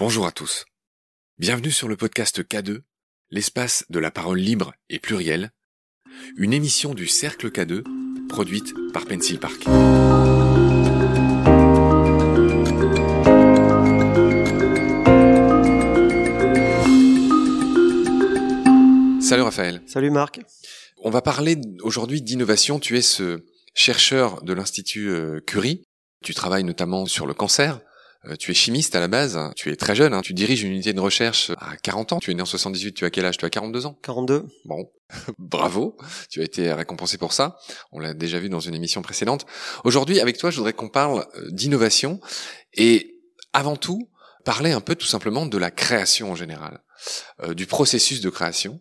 Bonjour à tous. Bienvenue sur le podcast K2, l'espace de la parole libre et plurielle, une émission du Cercle K2 produite par Pencil Park. Salut Raphaël. Salut Marc. On va parler aujourd'hui d'innovation. Tu es ce chercheur de l'Institut euh, Curie. Tu travailles notamment sur le cancer. Euh, tu es chimiste à la base, tu es très jeune, hein. tu diriges une unité de recherche à 40 ans, tu es né en 78, tu as quel âge? Tu as 42 ans? 42. Bon, bravo, tu as été récompensé pour ça, on l'a déjà vu dans une émission précédente. Aujourd'hui, avec toi, je voudrais qu'on parle euh, d'innovation et avant tout, parler un peu tout simplement de la création en général, euh, du processus de création.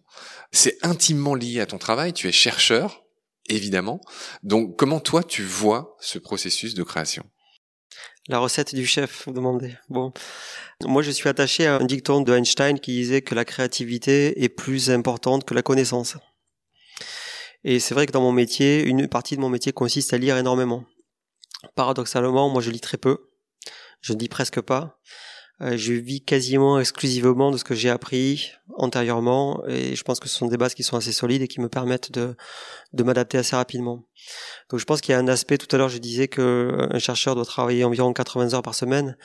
C'est intimement lié à ton travail, tu es chercheur, évidemment. Donc comment toi tu vois ce processus de création? La recette du chef, vous demandez. Bon. Moi, je suis attaché à un dicton de Einstein qui disait que la créativité est plus importante que la connaissance. Et c'est vrai que dans mon métier, une partie de mon métier consiste à lire énormément. Paradoxalement, moi, je lis très peu. Je ne dis presque pas. Euh, je vis quasiment exclusivement de ce que j'ai appris antérieurement et je pense que ce sont des bases qui sont assez solides et qui me permettent de, de m'adapter assez rapidement. Donc je pense qu'il y a un aspect, tout à l'heure je disais que euh, chercheur doit travailler environ 80 heures par semaine.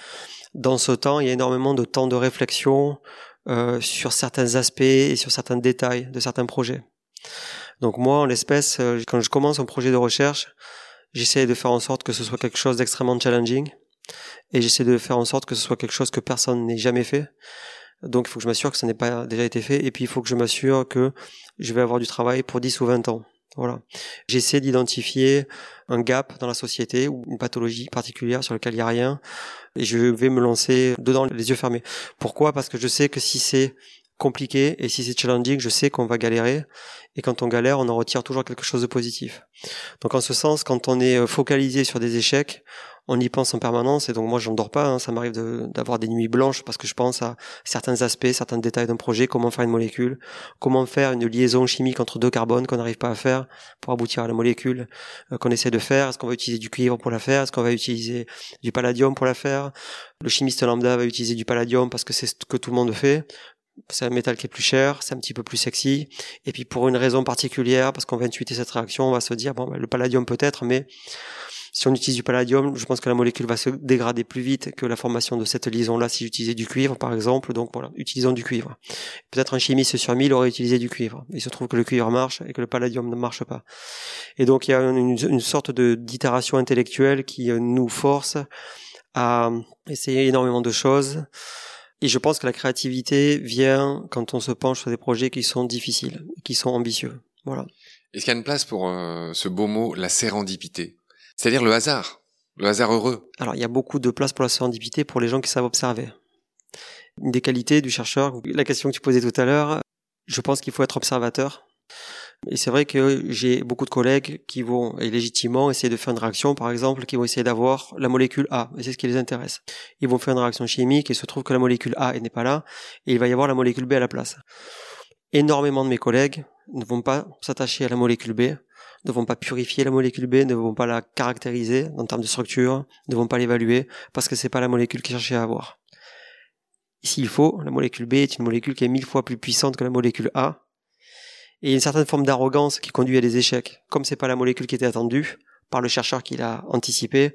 Dans ce temps, il y a énormément de temps de réflexion euh, sur certains aspects et sur certains détails de certains projets. Donc moi, en l'espèce, euh, quand je commence un projet de recherche, j'essaie de faire en sorte que ce soit quelque chose d'extrêmement challenging et j'essaie de faire en sorte que ce soit quelque chose que personne n'ait jamais fait. Donc il faut que je m'assure que ça n'ait pas déjà été fait et puis il faut que je m'assure que je vais avoir du travail pour 10 ou 20 ans. Voilà. J'essaie d'identifier un gap dans la société ou une pathologie particulière sur laquelle il n'y a rien et je vais me lancer dedans les yeux fermés. Pourquoi? Parce que je sais que si c'est compliqué et si c'est challenging, je sais qu'on va galérer et quand on galère, on en retire toujours quelque chose de positif. Donc en ce sens, quand on est focalisé sur des échecs, on y pense en permanence et donc moi j'en dors pas, hein. ça m'arrive d'avoir des nuits blanches parce que je pense à certains aspects, certains détails d'un projet, comment faire une molécule, comment faire une liaison chimique entre deux carbones qu'on n'arrive pas à faire pour aboutir à la molécule euh, qu'on essaie de faire, est-ce qu'on va utiliser du cuivre pour la faire, est-ce qu'on va utiliser du palladium pour la faire, le chimiste lambda va utiliser du palladium parce que c'est ce que tout le monde fait, c'est un métal qui est plus cher, c'est un petit peu plus sexy. Et puis pour une raison particulière, parce qu'on va intuiter cette réaction, on va se dire bon, ben, le palladium peut-être, mais si on utilise du palladium, je pense que la molécule va se dégrader plus vite que la formation de cette liaison-là si j'utilisais du cuivre, par exemple. Donc voilà, utilisons du cuivre. Peut-être un chimiste sur 1000 aurait utilisé du cuivre. Il se trouve que le cuivre marche et que le palladium ne marche pas. Et donc il y a une, sorte d'itération intellectuelle qui euh, nous force à essayer énormément de choses. Et je pense que la créativité vient quand on se penche sur des projets qui sont difficiles, qui sont ambitieux. Voilà. Est-ce qu'il y a une place pour euh, ce beau mot, la sérendipité? C'est-à-dire le hasard, le hasard heureux. Alors il y a beaucoup de place pour la sérendipité pour les gens qui savent observer. Une des qualités du chercheur, la question que tu posais tout à l'heure, je pense qu'il faut être observateur. Et c'est vrai que j'ai beaucoup de collègues qui vont, légitimement, essayer de faire une réaction, par exemple, qui vont essayer d'avoir la molécule A, et c'est ce qui les intéresse. Ils vont faire une réaction chimique, et se trouve que la molécule A n'est pas là, et il va y avoir la molécule B à la place. Énormément de mes collègues ne vont pas s'attacher à la molécule B, ne vont pas purifier la molécule B, ne vont pas la caractériser en termes de structure, ne vont pas l'évaluer parce que c'est pas la molécule qu'ils cherchaient à avoir. S'il faut, la molécule B est une molécule qui est mille fois plus puissante que la molécule A. Et il y a une certaine forme d'arrogance qui conduit à des échecs. Comme c'est pas la molécule qui était attendue par le chercheur qui l'a anticipé,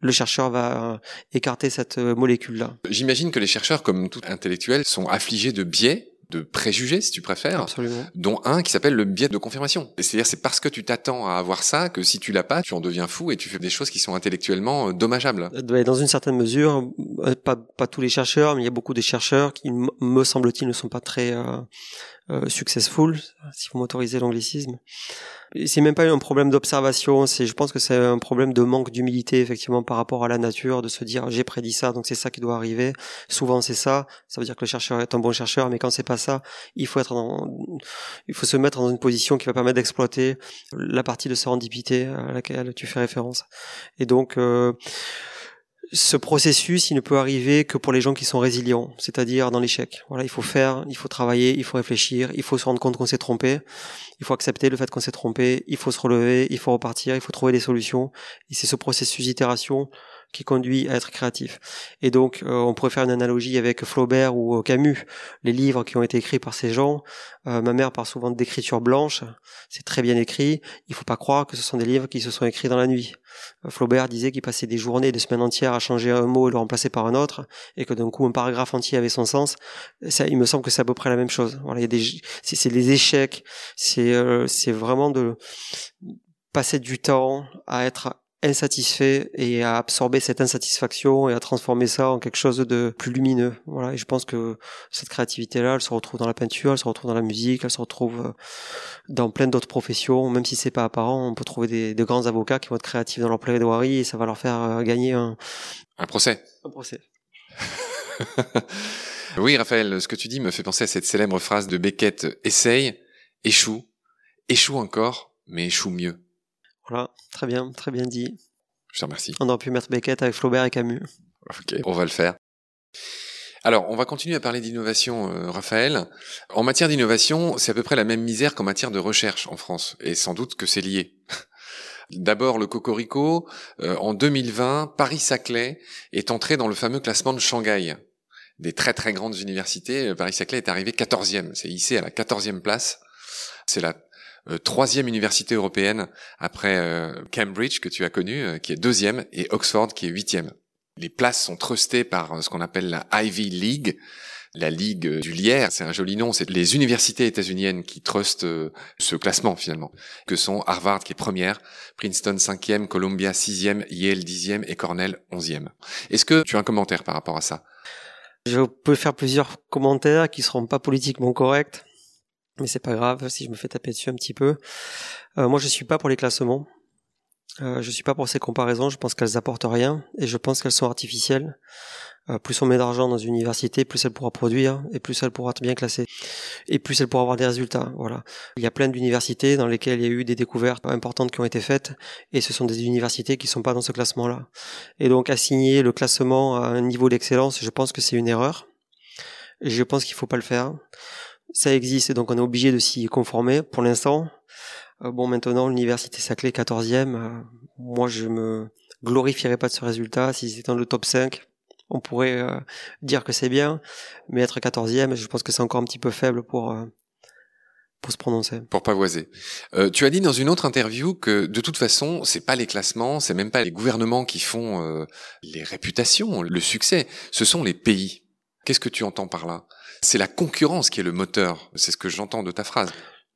le chercheur va euh, écarter cette euh, molécule-là. J'imagine que les chercheurs, comme tout intellectuel, sont affligés de biais de préjugés, si tu préfères, Absolument. dont un qui s'appelle le biais de confirmation. C'est-à-dire, c'est parce que tu t'attends à avoir ça que si tu l'as pas, tu en deviens fou et tu fais des choses qui sont intellectuellement euh, dommageables. Euh, dans une certaine mesure, euh, pas, pas tous les chercheurs, mais il y a beaucoup de chercheurs qui, me semble-t-il, ne sont pas très euh, successful, si vous m'autorisez l'anglicisme. C'est même pas un problème d'observation, c'est, je pense que c'est un problème de manque d'humilité effectivement par rapport à la nature, de se dire j'ai prédit ça, donc c'est ça qui doit arriver. Souvent c'est ça, ça veut dire que le chercheur est un bon chercheur, mais quand c'est pas ça, il faut être dans, il faut se mettre dans une position qui va permettre d'exploiter la partie de sérendipité à laquelle tu fais référence. Et donc euh, ce processus, il ne peut arriver que pour les gens qui sont résilients, c'est-à-dire dans l'échec. Voilà, il faut faire, il faut travailler, il faut réfléchir, il faut se rendre compte qu'on s'est trompé, il faut accepter le fait qu'on s'est trompé, il faut se relever, il faut repartir, il faut trouver des solutions. Et c'est ce processus d'itération qui conduit à être créatif. Et donc, euh, on pourrait faire une analogie avec Flaubert ou euh, Camus, les livres qui ont été écrits par ces gens. Euh, ma mère parle souvent d'écriture blanche, c'est très bien écrit. Il faut pas croire que ce sont des livres qui se sont écrits dans la nuit. Flaubert disait qu'il passait des journées, des semaines entières à changer un mot et le remplacer par un autre, et que d'un coup un paragraphe entier avait son sens. Ça, il me semble que c'est à peu près la même chose. Voilà, il y a des, c'est des échecs, c'est c'est vraiment de passer du temps à être insatisfait et à absorber cette insatisfaction et à transformer ça en quelque chose de plus lumineux. Voilà, et je pense que cette créativité-là, elle se retrouve dans la peinture, elle se retrouve dans la musique, elle se retrouve euh, dans plein d'autres professions, même si c'est pas apparent, on peut trouver des, de grands avocats qui vont être créatifs dans leur plaidoirie et ça va leur faire euh, gagner un... Un procès. Un procès. oui, Raphaël, ce que tu dis me fait penser à cette célèbre phrase de Beckett, essaye, échoue, échoue encore, mais échoue mieux. Voilà, très bien, très bien dit. Je te remercie. On aurait pu mettre Beckett avec Flaubert et Camus. Ok, on va le faire. Alors, on va continuer à parler d'innovation, euh, Raphaël. En matière d'innovation, c'est à peu près la même misère qu'en matière de recherche en France, et sans doute que c'est lié. D'abord, le Cocorico. Euh, en 2020, Paris-Saclay est entré dans le fameux classement de Shanghai. Des très très grandes universités, euh, Paris-Saclay est arrivé 14e. C'est hissé à la 14e place. C'est la troisième université européenne après euh, Cambridge que tu as connu, euh, qui est deuxième, et Oxford qui est huitième. Les places sont trustées par ce qu'on appelle la Ivy League, la Ligue du Lierre, c'est un joli nom, c'est les universités états-uniennes qui trustent ce classement finalement, que sont Harvard qui est première, Princeton cinquième, Columbia sixième, Yale dixième et Cornell onzième. Est-ce que tu as un commentaire par rapport à ça? Je peux faire plusieurs commentaires qui seront pas politiquement corrects mais c'est pas grave si je me fais taper dessus un petit peu. Euh, moi, je suis pas pour les classements. Euh, je suis pas pour ces comparaisons. Je pense qu'elles apportent rien et je pense qu'elles sont artificielles. Euh, plus on met d'argent dans une université, plus elle pourra produire et plus elle pourra être bien classée et plus elle pourra avoir des résultats. Voilà. Il y a plein d'universités dans lesquelles il y a eu des découvertes importantes qui ont été faites et ce sont des universités qui sont pas dans ce classement-là. Et donc assigner le classement à un niveau d'excellence, je pense que c'est une erreur. Je pense qu'il faut pas le faire ça existe donc on est obligé de s'y conformer pour l'instant. Euh, bon, maintenant, l'université Saclay 14e, euh, moi je me glorifierais pas de ce résultat. Si c'était dans le top 5, on pourrait euh, dire que c'est bien, mais être 14e, je pense que c'est encore un petit peu faible pour pour se prononcer. Pour pavoiser. Tu as dit dans une autre interview que de toute façon, c'est pas les classements, c'est même pas les gouvernements qui font les réputations, le succès, ce sont les pays. Qu'est-ce que tu entends par là? C'est la concurrence qui est le moteur. C'est ce que j'entends de ta phrase.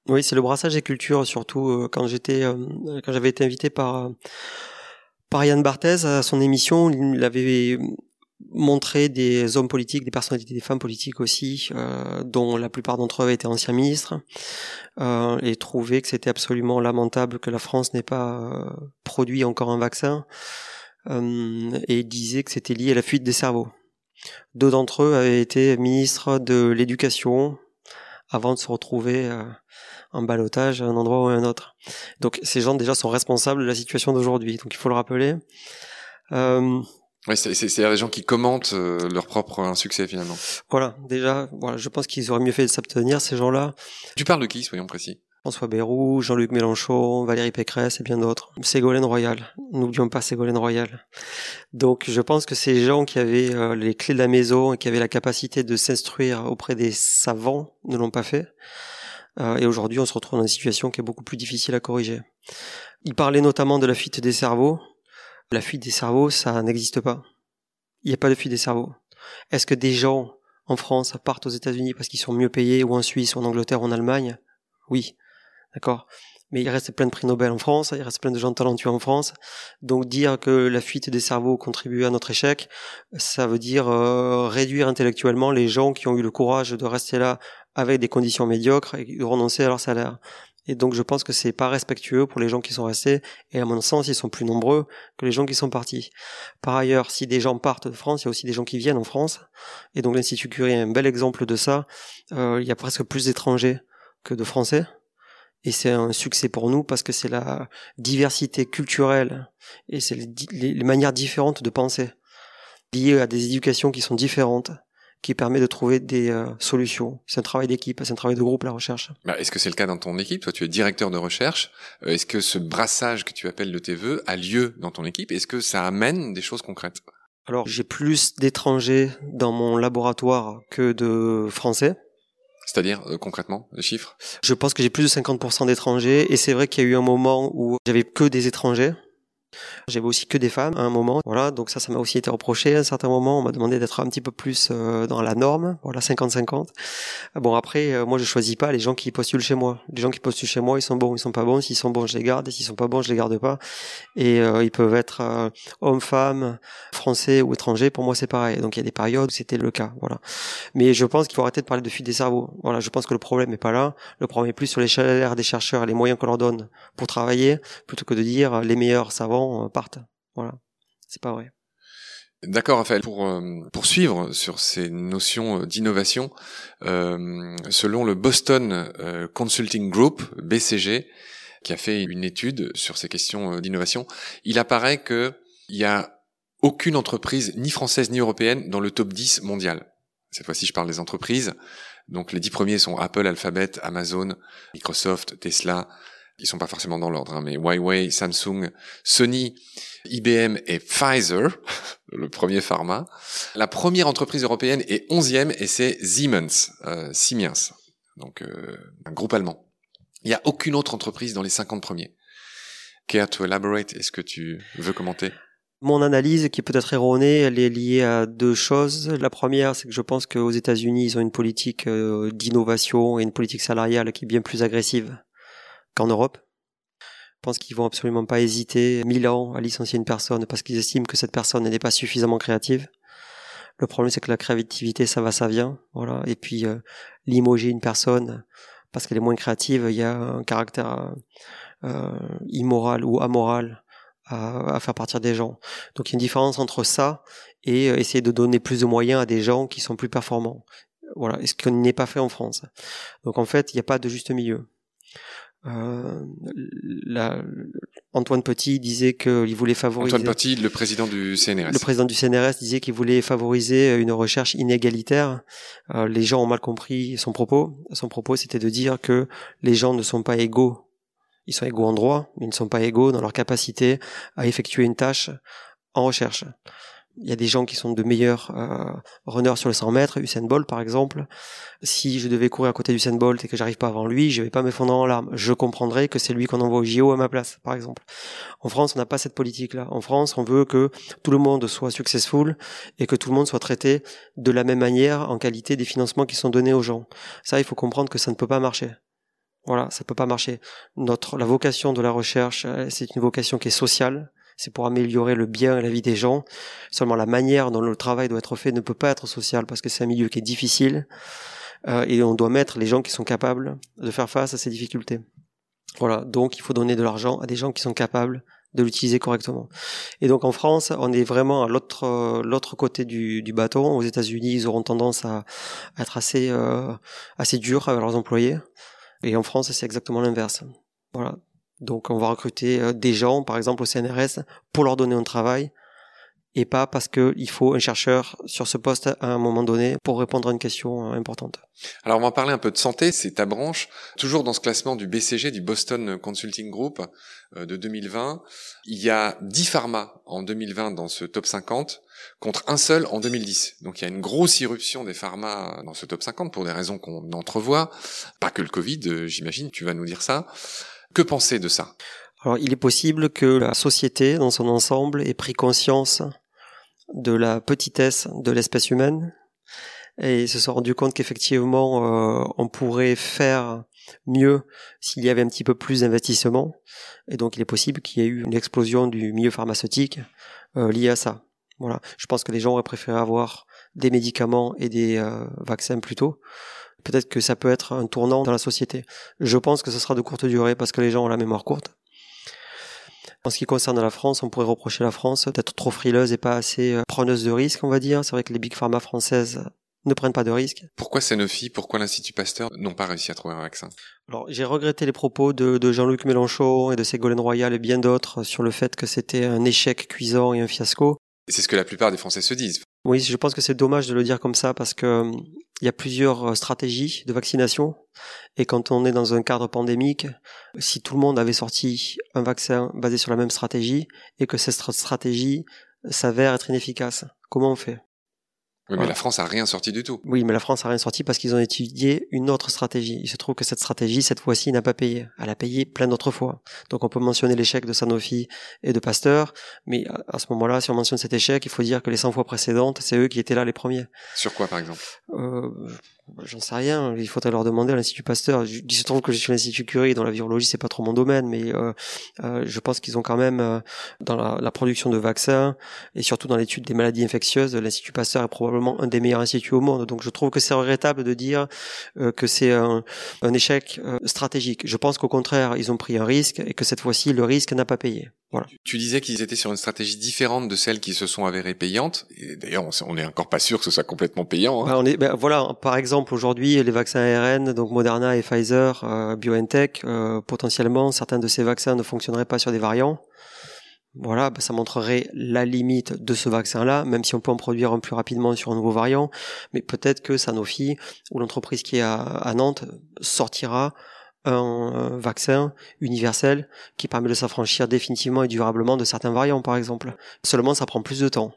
Oui, c'est le brassage des cultures, surtout euh, quand j'étais, euh, quand j'avais été invité par euh, par Yann Barthez à son émission, il avait montré des hommes politiques, des personnalités, des femmes politiques aussi, dont la plupart d'entre eux avaient été anciens ministres, et trouvé que c'était absolument lamentable que la France n'ait pas produit encore un vaccin, et disait que c'était lié à la fuite des cerveaux. Deux d'entre eux avaient été ministres de l'éducation avant de se retrouver euh, en balotage à un endroit ou à un autre. Donc ces gens déjà sont responsables de la situation d'aujourd'hui. Donc il faut le rappeler. Euh, oui, c'est des gens qui commentent euh, leur propre insuccès finalement. Voilà, déjà, voilà, je pense qu'ils auraient mieux fait de s'abstenir ces gens-là. Tu parles de qui, soyons précis? François Bayrou, Jean-Luc Mélenchon, Valérie Pécresse et bien d'autres. Ségolène Royal. N'oublions pas Ségolène Royal. Donc je pense que ces gens qui avaient euh, les clés de la maison et qui avaient la capacité de s'instruire auprès des savants ne l'ont pas fait. Euh, et aujourd'hui on se retrouve dans une situation qui est beaucoup plus difficile à corriger. Il parlait notamment de la fuite des cerveaux. La fuite des cerveaux, ça n'existe pas. Il n'y a pas de fuite des cerveaux. Est-ce que des gens en France partent aux États-Unis parce qu'ils sont mieux payés ou en Suisse ou en Angleterre ou en Allemagne? Oui. D'accord? Mais il reste plein de prix Nobel en France, il reste plein de gens talentueux en France. Donc dire que la fuite des cerveaux contribue à notre échec, ça veut dire euh, réduire intellectuellement les gens qui ont eu le courage de rester là avec des conditions médiocres et de renoncer à leur salaire. Et donc je pense que c'est pas respectueux pour les gens qui sont restés, et à mon sens ils sont plus nombreux que les gens qui sont partis. Par ailleurs, si des gens partent de France, il y a aussi des gens qui viennent en France, et donc l'Institut Curie est un bel exemple de ça. Euh, il y a presque plus d'étrangers que de Français. Et c'est un succès pour nous parce que c'est la diversité culturelle et c'est les, manières différentes de penser, liées à des éducations qui sont différentes, qui permet de trouver des euh, solutions. C'est un travail d'équipe, c'est un travail de groupe, la recherche. Bah, Est-ce que c'est le cas dans ton équipe? Toi, tu es directeur de recherche. Euh, Est-ce que ce brassage que tu appelles de tes voeux a lieu dans ton équipe? Est-ce que ça amène des choses concrètes? Alors, j'ai plus d'étrangers dans mon laboratoire que de Français. C'est-à-dire, euh, concrètement, les chiffres Je pense que j'ai plus de 50% d'étrangers, et c'est vrai qu'il y a eu un moment où j'avais que des étrangers. J'avais aussi que des femmes à un moment, voilà, donc ça, ça m'a aussi été reproché à un certain moment. On m'a demandé d'être un petit peu plus euh, dans la norme, voilà, 50-50. Bon, après, euh, moi, je choisis pas les gens qui postulent chez moi. Les gens qui postulent chez moi, ils sont bons, ils sont pas bons. S'ils sont bons, je les garde, et s'ils sont pas bons, je les garde pas. Et euh, ils peuvent être hommes, femmes, français ou étrangers. Pour moi, c'est pareil. Donc, il y a des périodes où c'était le cas, voilà. Mais je pense qu'il faut arrêter de parler de fuite des cerveaux. Voilà, je pense que le problème est pas là. Le problème est plus sur les salaires des chercheurs et les moyens qu'on leur donne pour travailler, plutôt que de dire les meilleurs savants partent. Voilà, c'est pas vrai. D'accord, Raphaël. Pour euh, poursuivre sur ces notions euh, d'innovation, euh, selon le Boston euh, Consulting Group (BCG), qui a fait une étude sur ces questions euh, d'innovation, il apparaît que il y a aucune entreprise, ni française ni européenne, dans le top 10 mondial. Cette fois-ci, je parle des entreprises. Donc, les dix premiers sont Apple, Alphabet, Amazon, Microsoft, Tesla. Ils sont pas forcément dans l'ordre, hein, mais Huawei, Samsung, Sony, IBM et Pfizer, le premier pharma. La première entreprise européenne est onzième et c'est Siemens, euh, Siemens, donc euh, un groupe allemand. Il n'y a aucune autre entreprise dans les 50 premiers. Care to elaborate Est-ce que tu veux commenter? Mon analyse, qui peut être erronée, elle est liée à deux choses. La première, c'est que je pense qu'aux États-Unis, ils ont une politique euh, d'innovation et une politique salariale qui est bien plus agressive qu'en Europe. Je pense qu'ils vont absolument pas hésiter mille ans à licencier une personne parce qu'ils estiment que cette personne n'est pas suffisamment créative. Le problème, c'est que la créativité, ça va, ça vient, voilà. Et puis euh, limoger une personne parce qu'elle est moins créative, il y a un caractère euh, immoral ou amoral à, à, faire partir des gens. Donc il y a une différence entre ça et euh, essayer de donner plus de moyens à des gens qui sont plus performants. Voilà, et ce qu'on n'est pas fait en France. Donc en fait, il n'y a pas de juste milieu. Euh, la, Antoine Petit disait qu'il voulait favoriser. Antoine Petit, le président du CNRS. Le président du CNRS disait qu'il voulait favoriser une recherche inégalitaire. Euh, les gens ont mal compris son propos. Son propos, c'était de dire que les gens ne sont pas égaux. Ils sont égaux en droit, mais ils ne sont pas égaux dans leur capacité à effectuer une tâche en recherche il y a des gens qui sont de meilleurs euh, runners sur le 100 mètres, Usain Bolt par exemple. Si je devais courir à côté d'Usain Bolt et que j'arrive pas avant lui, je vais pas m'effondrer en larmes. Je comprendrais que c'est lui qu'on envoie au JO à ma place, par exemple. En France, on n'a pas cette politique-là. En France, on veut que tout le monde soit successful et que tout le monde soit traité de la même manière en qualité des financements qui sont donnés aux gens. Ça, il faut comprendre que ça ne peut pas marcher. Voilà, ça peut pas marcher. Notre, la vocation de la recherche, euh, c'est une vocation qui est sociale c'est pour améliorer le bien et la vie des gens. Seulement la manière dont le travail doit être fait ne peut pas être social parce que c'est un milieu qui est difficile euh, et on doit mettre les gens qui sont capables de faire face à ces difficultés. Voilà, donc il faut donner de l'argent à des gens qui sont capables de l'utiliser correctement. Et donc en France, on est vraiment à l'autre l'autre côté du, du bâton. Aux États-Unis, ils auront tendance à, être assez euh, assez durs avec leurs employés. Et en France, c'est exactement l'inverse. Voilà. Donc on va recruter euh, des gens, par exemple au CNRS, pour leur donner un travail, et pas parce qu'il faut un chercheur sur ce poste à un moment donné pour répondre à une question euh, importante. Alors on va parler un peu de santé, c'est ta branche. Toujours dans ce classement du BCG, du Boston Consulting Group euh, de 2020, il y a 10 pharma en 2020 dans ce top 50 contre un seul en 2010. Donc il y a une grosse irruption des pharma dans ce top 50 pour des raisons qu'on entrevoit. Pas que le Covid, j'imagine, tu vas nous dire ça. Que penser de ça? Alors, il est possible que la société, dans son ensemble, ait pris conscience de la petitesse de l'espèce humaine et se soit rendu compte qu'effectivement, euh, on pourrait faire mieux s'il y avait un petit peu plus d'investissement. Et donc, il est possible qu'il y ait eu une explosion du milieu pharmaceutique euh, liée à ça. Voilà. Je pense que les gens auraient préféré avoir des médicaments et des euh, vaccins plus tôt peut-être que ça peut être un tournant dans la société. Je pense que ce sera de courte durée parce que les gens ont la mémoire courte. En ce qui concerne la France, on pourrait reprocher la France d'être trop frileuse et pas assez euh, preneuse de risques, on va dire. C'est vrai que les big pharma françaises ne prennent pas de risques. Pourquoi Sanofi, pourquoi l'Institut Pasteur n'ont pas réussi à trouver un vaccin? Alors, j'ai regretté les propos de, de Jean-Luc Mélenchon et de Ségolène Royal et bien d'autres sur le fait que c'était un échec cuisant et un fiasco. C'est ce que la plupart des Français se disent. Oui, je pense que c'est dommage de le dire comme ça parce que euh, il y a plusieurs euh, stratégies de vaccination. Et quand on est dans un cadre pandémique, si tout le monde avait sorti un vaccin basé sur la même stratégie et que cette stratégie s'avère être inefficace, comment on fait? Oui, mais la France a rien sorti du tout. Oui, mais la France a rien sorti parce qu'ils ont étudié une autre stratégie. Il se trouve que cette stratégie, cette fois-ci, n'a pas payé. Elle a payé plein d'autres fois. Donc on peut mentionner l'échec de Sanofi et de Pasteur, mais à ce moment-là, si on mentionne cet échec, il faut dire que les 100 fois précédentes, c'est eux qui étaient là les premiers. Sur quoi, par exemple? Euh, J'en sais rien. Il faudrait leur demander à l'Institut Pasteur. Il se trouve que je suis à l'Institut Curie, dans la virologie, c'est pas trop mon domaine, mais euh, euh, je pense qu'ils ont quand même euh, dans la, la, production de vaccins et surtout dans l'étude des maladies infectieuses, l'Institut Pasteur est probablement un des meilleurs instituts au monde. Donc je trouve que c'est regrettable de dire euh, que c'est un, un, échec euh, stratégique. Je pense qu'au contraire, ils ont pris un risque et que cette fois-ci, le risque n'a pas payé. Voilà. Tu disais qu'ils étaient sur une stratégie différente de celles qui se sont avérées payantes. D'ailleurs, on n'est encore pas sûr que ce soit complètement payant. Hein. Bah, on est, bah, voilà, par exemple, aujourd'hui, les vaccins ARN, donc Moderna et Pfizer, euh, BioNTech, potentiellement, certains de ces vaccins ne fonctionneraient pas sur des variants. Voilà, bah, ça montrerait la limite de ce vaccin-là, même si on peut en produire un plus rapidement sur un nouveau variant. Mais peut-être que Sanofi ou l'entreprise qui est à, à Nantes sortira un vaccin universel qui permet de s'affranchir définitivement et durablement de certains variants, par exemple. Seulement, ça prend plus de temps.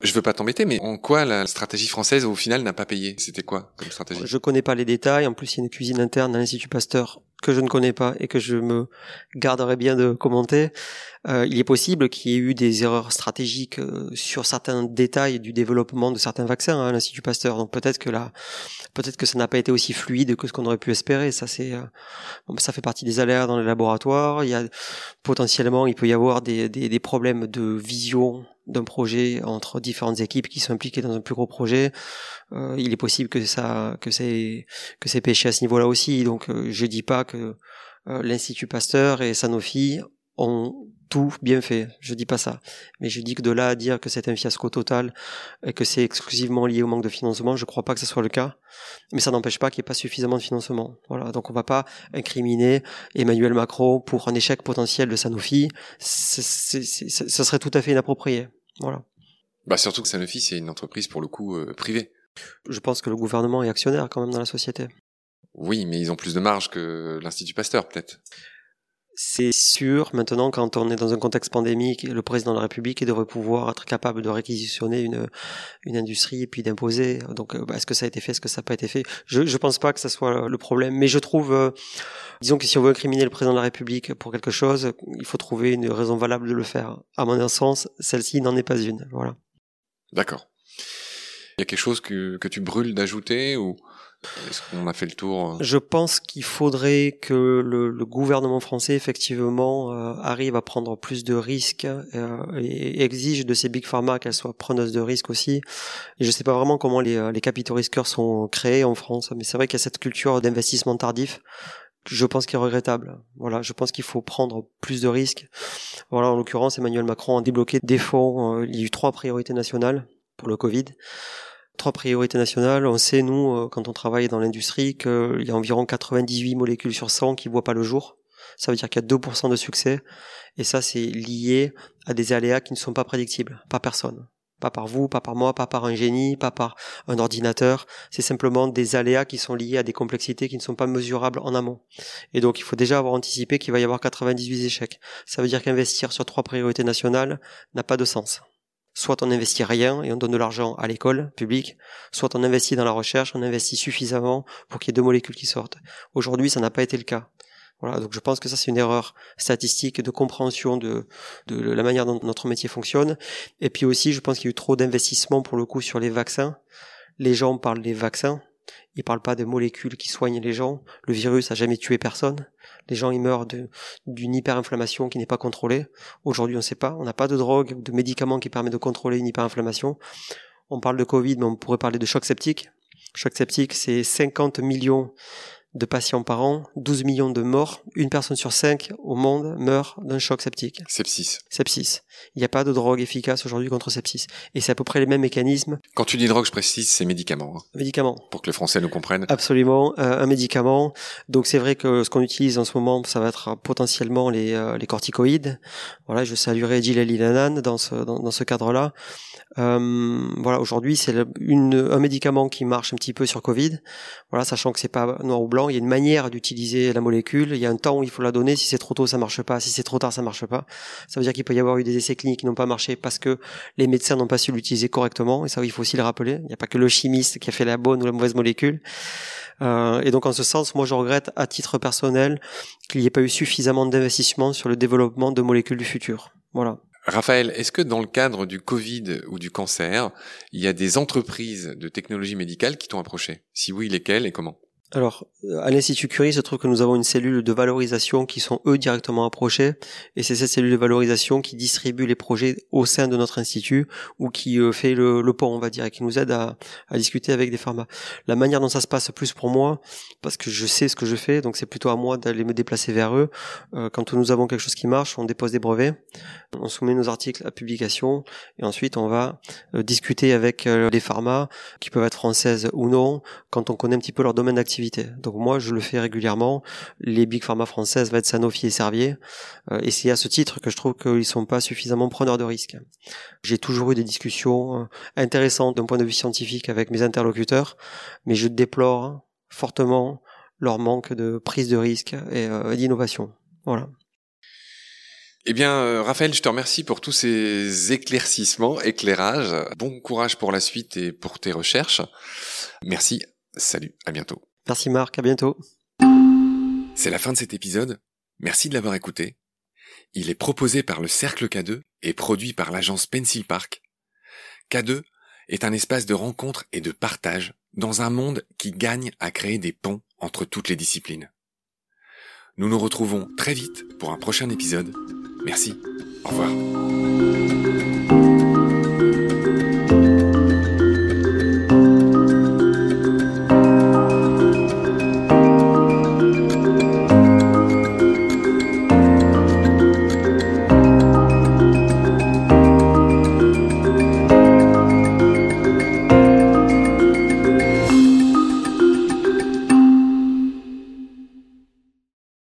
Je veux pas t'embêter, mais en quoi la stratégie française au final n'a pas payé? C'était quoi comme stratégie? Je connais pas les détails. En plus, il y a une cuisine interne à l'Institut Pasteur que je ne connais pas et que je me garderai bien de commenter. Euh, il est possible qu'il y ait eu des erreurs stratégiques euh, sur certains détails du développement de certains vaccins hein, à l'Institut Pasteur. Donc peut-être que là, peut-être que ça n'a pas été aussi fluide que ce qu'on aurait pu espérer. Ça c'est, euh, ça fait partie des alertes dans les laboratoires. Il y a potentiellement, il peut y avoir des, des, des problèmes de vision d'un projet entre différentes équipes qui sont impliquées dans un plus gros projet. Euh, il est possible que ça, que c'est, que c'est pêché à ce niveau-là aussi. Donc, euh, je dis pas que euh, l'Institut Pasteur et Sanofi ont tout bien fait. Je dis pas ça. Mais je dis que de là à dire que c'est un fiasco total et que c'est exclusivement lié au manque de financement, je crois pas que ce soit le cas. Mais ça n'empêche pas qu'il n'y ait pas suffisamment de financement. Voilà. Donc on va pas incriminer Emmanuel Macron pour un échec potentiel de Sanofi. Ce serait tout à fait inapproprié. Voilà. Bah surtout que Sanofi c'est une entreprise pour le coup euh, privée. Je pense que le gouvernement est actionnaire quand même dans la société. Oui, mais ils ont plus de marge que l'Institut Pasteur peut-être. C'est sûr, maintenant, quand on est dans un contexte pandémique, le président de la République devrait pouvoir être capable de réquisitionner une, une industrie et puis d'imposer. Donc, euh, bah, est-ce que ça a été fait, est-ce que ça n'a pas été fait? Je ne pense pas que ce soit le problème, mais je trouve, euh, disons que si on veut incriminer le président de la République pour quelque chose, il faut trouver une raison valable de le faire. À mon sens, celle-ci n'en est pas une. Voilà. D'accord. Il y a quelque chose que, que tu brûles d'ajouter ou est-ce qu'on a fait le tour euh Je pense qu'il faudrait que le, le, gouvernement français effectivement euh, arrive à prendre plus de risques euh, et exige de ces big pharma qu'elles soient preneuses de risques aussi. Et je sais pas vraiment comment les, les capitaux risqueurs sont créés en France, mais c'est vrai qu'il y a cette culture d'investissement tardif je pense qu'il est regrettable. Voilà, je pense qu'il faut prendre plus de risques. Voilà, en l'occurrence, Emmanuel Macron a débloqué des fonds. il y a eu trois priorités nationales pour le Covid trois priorités nationales. On sait, nous, euh, quand on travaille dans l'industrie, qu'il y a environ 98 molécules sur 100 qui voient pas le jour. Ça veut dire qu'il y a 2% de succès. Et ça, c'est lié à des aléas qui ne sont pas prédictibles par personne. Pas par vous, pas par moi, pas par un génie, pas par un ordinateur. C'est simplement des aléas qui sont liés à des complexités qui ne sont pas mesurables en amont. Et donc, il faut déjà avoir anticipé qu'il va y avoir 98 échecs. Ça veut dire qu'investir sur trois priorités nationales n'a pas de sens soit on investit rien et on donne de l'argent à l'école publique, soit on investit dans la recherche, on investit suffisamment pour qu'il y ait deux molécules qui sortent. Aujourd'hui, ça n'a pas été le cas. Voilà, donc je pense que ça c'est une erreur statistique de compréhension de, de la manière dont notre métier fonctionne. Et puis aussi, je pense qu'il y a eu trop d'investissements pour le coup sur les vaccins. Les gens parlent des vaccins, ils parlent pas des molécules qui soignent les gens. Le virus a jamais tué personne. Les gens ils meurent d'une hyperinflammation qui n'est pas contrôlée. Aujourd'hui, on ne sait pas. On n'a pas de drogue de médicaments qui permettent de contrôler une hyperinflammation. On parle de Covid, mais on pourrait parler de choc septique. Choc septique, c'est 50 millions de patients par an, 12 millions de morts, une personne sur cinq au monde meurt d'un choc septique. Sepsis. Sepsis. Il n'y a pas de drogue efficace aujourd'hui contre sepsis. Et c'est à peu près les mêmes mécanismes. Quand tu dis drogue, je précise, c'est médicament. Hein, Médicaments. pour que les Français nous comprennent. Absolument, euh, un médicament. Donc c'est vrai que ce qu'on utilise en ce moment, ça va être potentiellement les, euh, les corticoïdes. Voilà, je saluerai Gilles Lilanan dans ce, dans, dans ce cadre-là. Euh, voilà, aujourd'hui c'est un médicament qui marche un petit peu sur Covid. Voilà, sachant que c'est pas noir ou blanc, il y a une manière d'utiliser la molécule. Il y a un temps où il faut la donner. Si c'est trop tôt, ça marche pas. Si c'est trop tard, ça marche pas. Ça veut dire qu'il peut y avoir eu des essais cliniques qui n'ont pas marché parce que les médecins n'ont pas su l'utiliser correctement. Et ça, il faut aussi le rappeler. Il n'y a pas que le chimiste qui a fait la bonne ou la mauvaise molécule. Euh, et donc en ce sens, moi je regrette à titre personnel qu'il n'y ait pas eu suffisamment d'investissement sur le développement de molécules du futur. Voilà. Raphaël, est-ce que dans le cadre du Covid ou du cancer, il y a des entreprises de technologie médicale qui t'ont approché? Si oui, lesquelles et comment? Alors, euh, à l'Institut Curie, se trouve que nous avons une cellule de valorisation qui sont eux directement approchés, et c'est cette cellule de valorisation qui distribue les projets au sein de notre institut ou qui euh, fait le, pont, on va dire, et qui nous aide à, à discuter avec des pharma. La manière dont ça se passe plus pour moi, parce que je sais ce que je fais, donc c'est plutôt à moi d'aller me déplacer vers eux. Euh, quand nous avons quelque chose qui marche, on dépose des brevets, on soumet nos articles à publication, et ensuite on va euh, discuter avec euh, les pharma qui peuvent être françaises ou non, quand on connaît un petit peu leur domaine d'activité. Donc moi, je le fais régulièrement. Les big pharma françaises vont être Sanofi et Servier. Euh, et c'est à ce titre que je trouve qu'ils sont pas suffisamment preneurs de risques. J'ai toujours eu des discussions euh, intéressantes d'un point de vue scientifique avec mes interlocuteurs, mais je déplore fortement leur manque de prise de risque et euh, d'innovation. Voilà. Eh bien, Raphaël, je te remercie pour tous ces éclaircissements, éclairages. Bon courage pour la suite et pour tes recherches. Merci. Salut. À bientôt. Merci Marc, à bientôt. C'est la fin de cet épisode. Merci de l'avoir écouté. Il est proposé par le Cercle K2 et produit par l'agence Pencil Park. K2 est un espace de rencontre et de partage dans un monde qui gagne à créer des ponts entre toutes les disciplines. Nous nous retrouvons très vite pour un prochain épisode. Merci. Au revoir.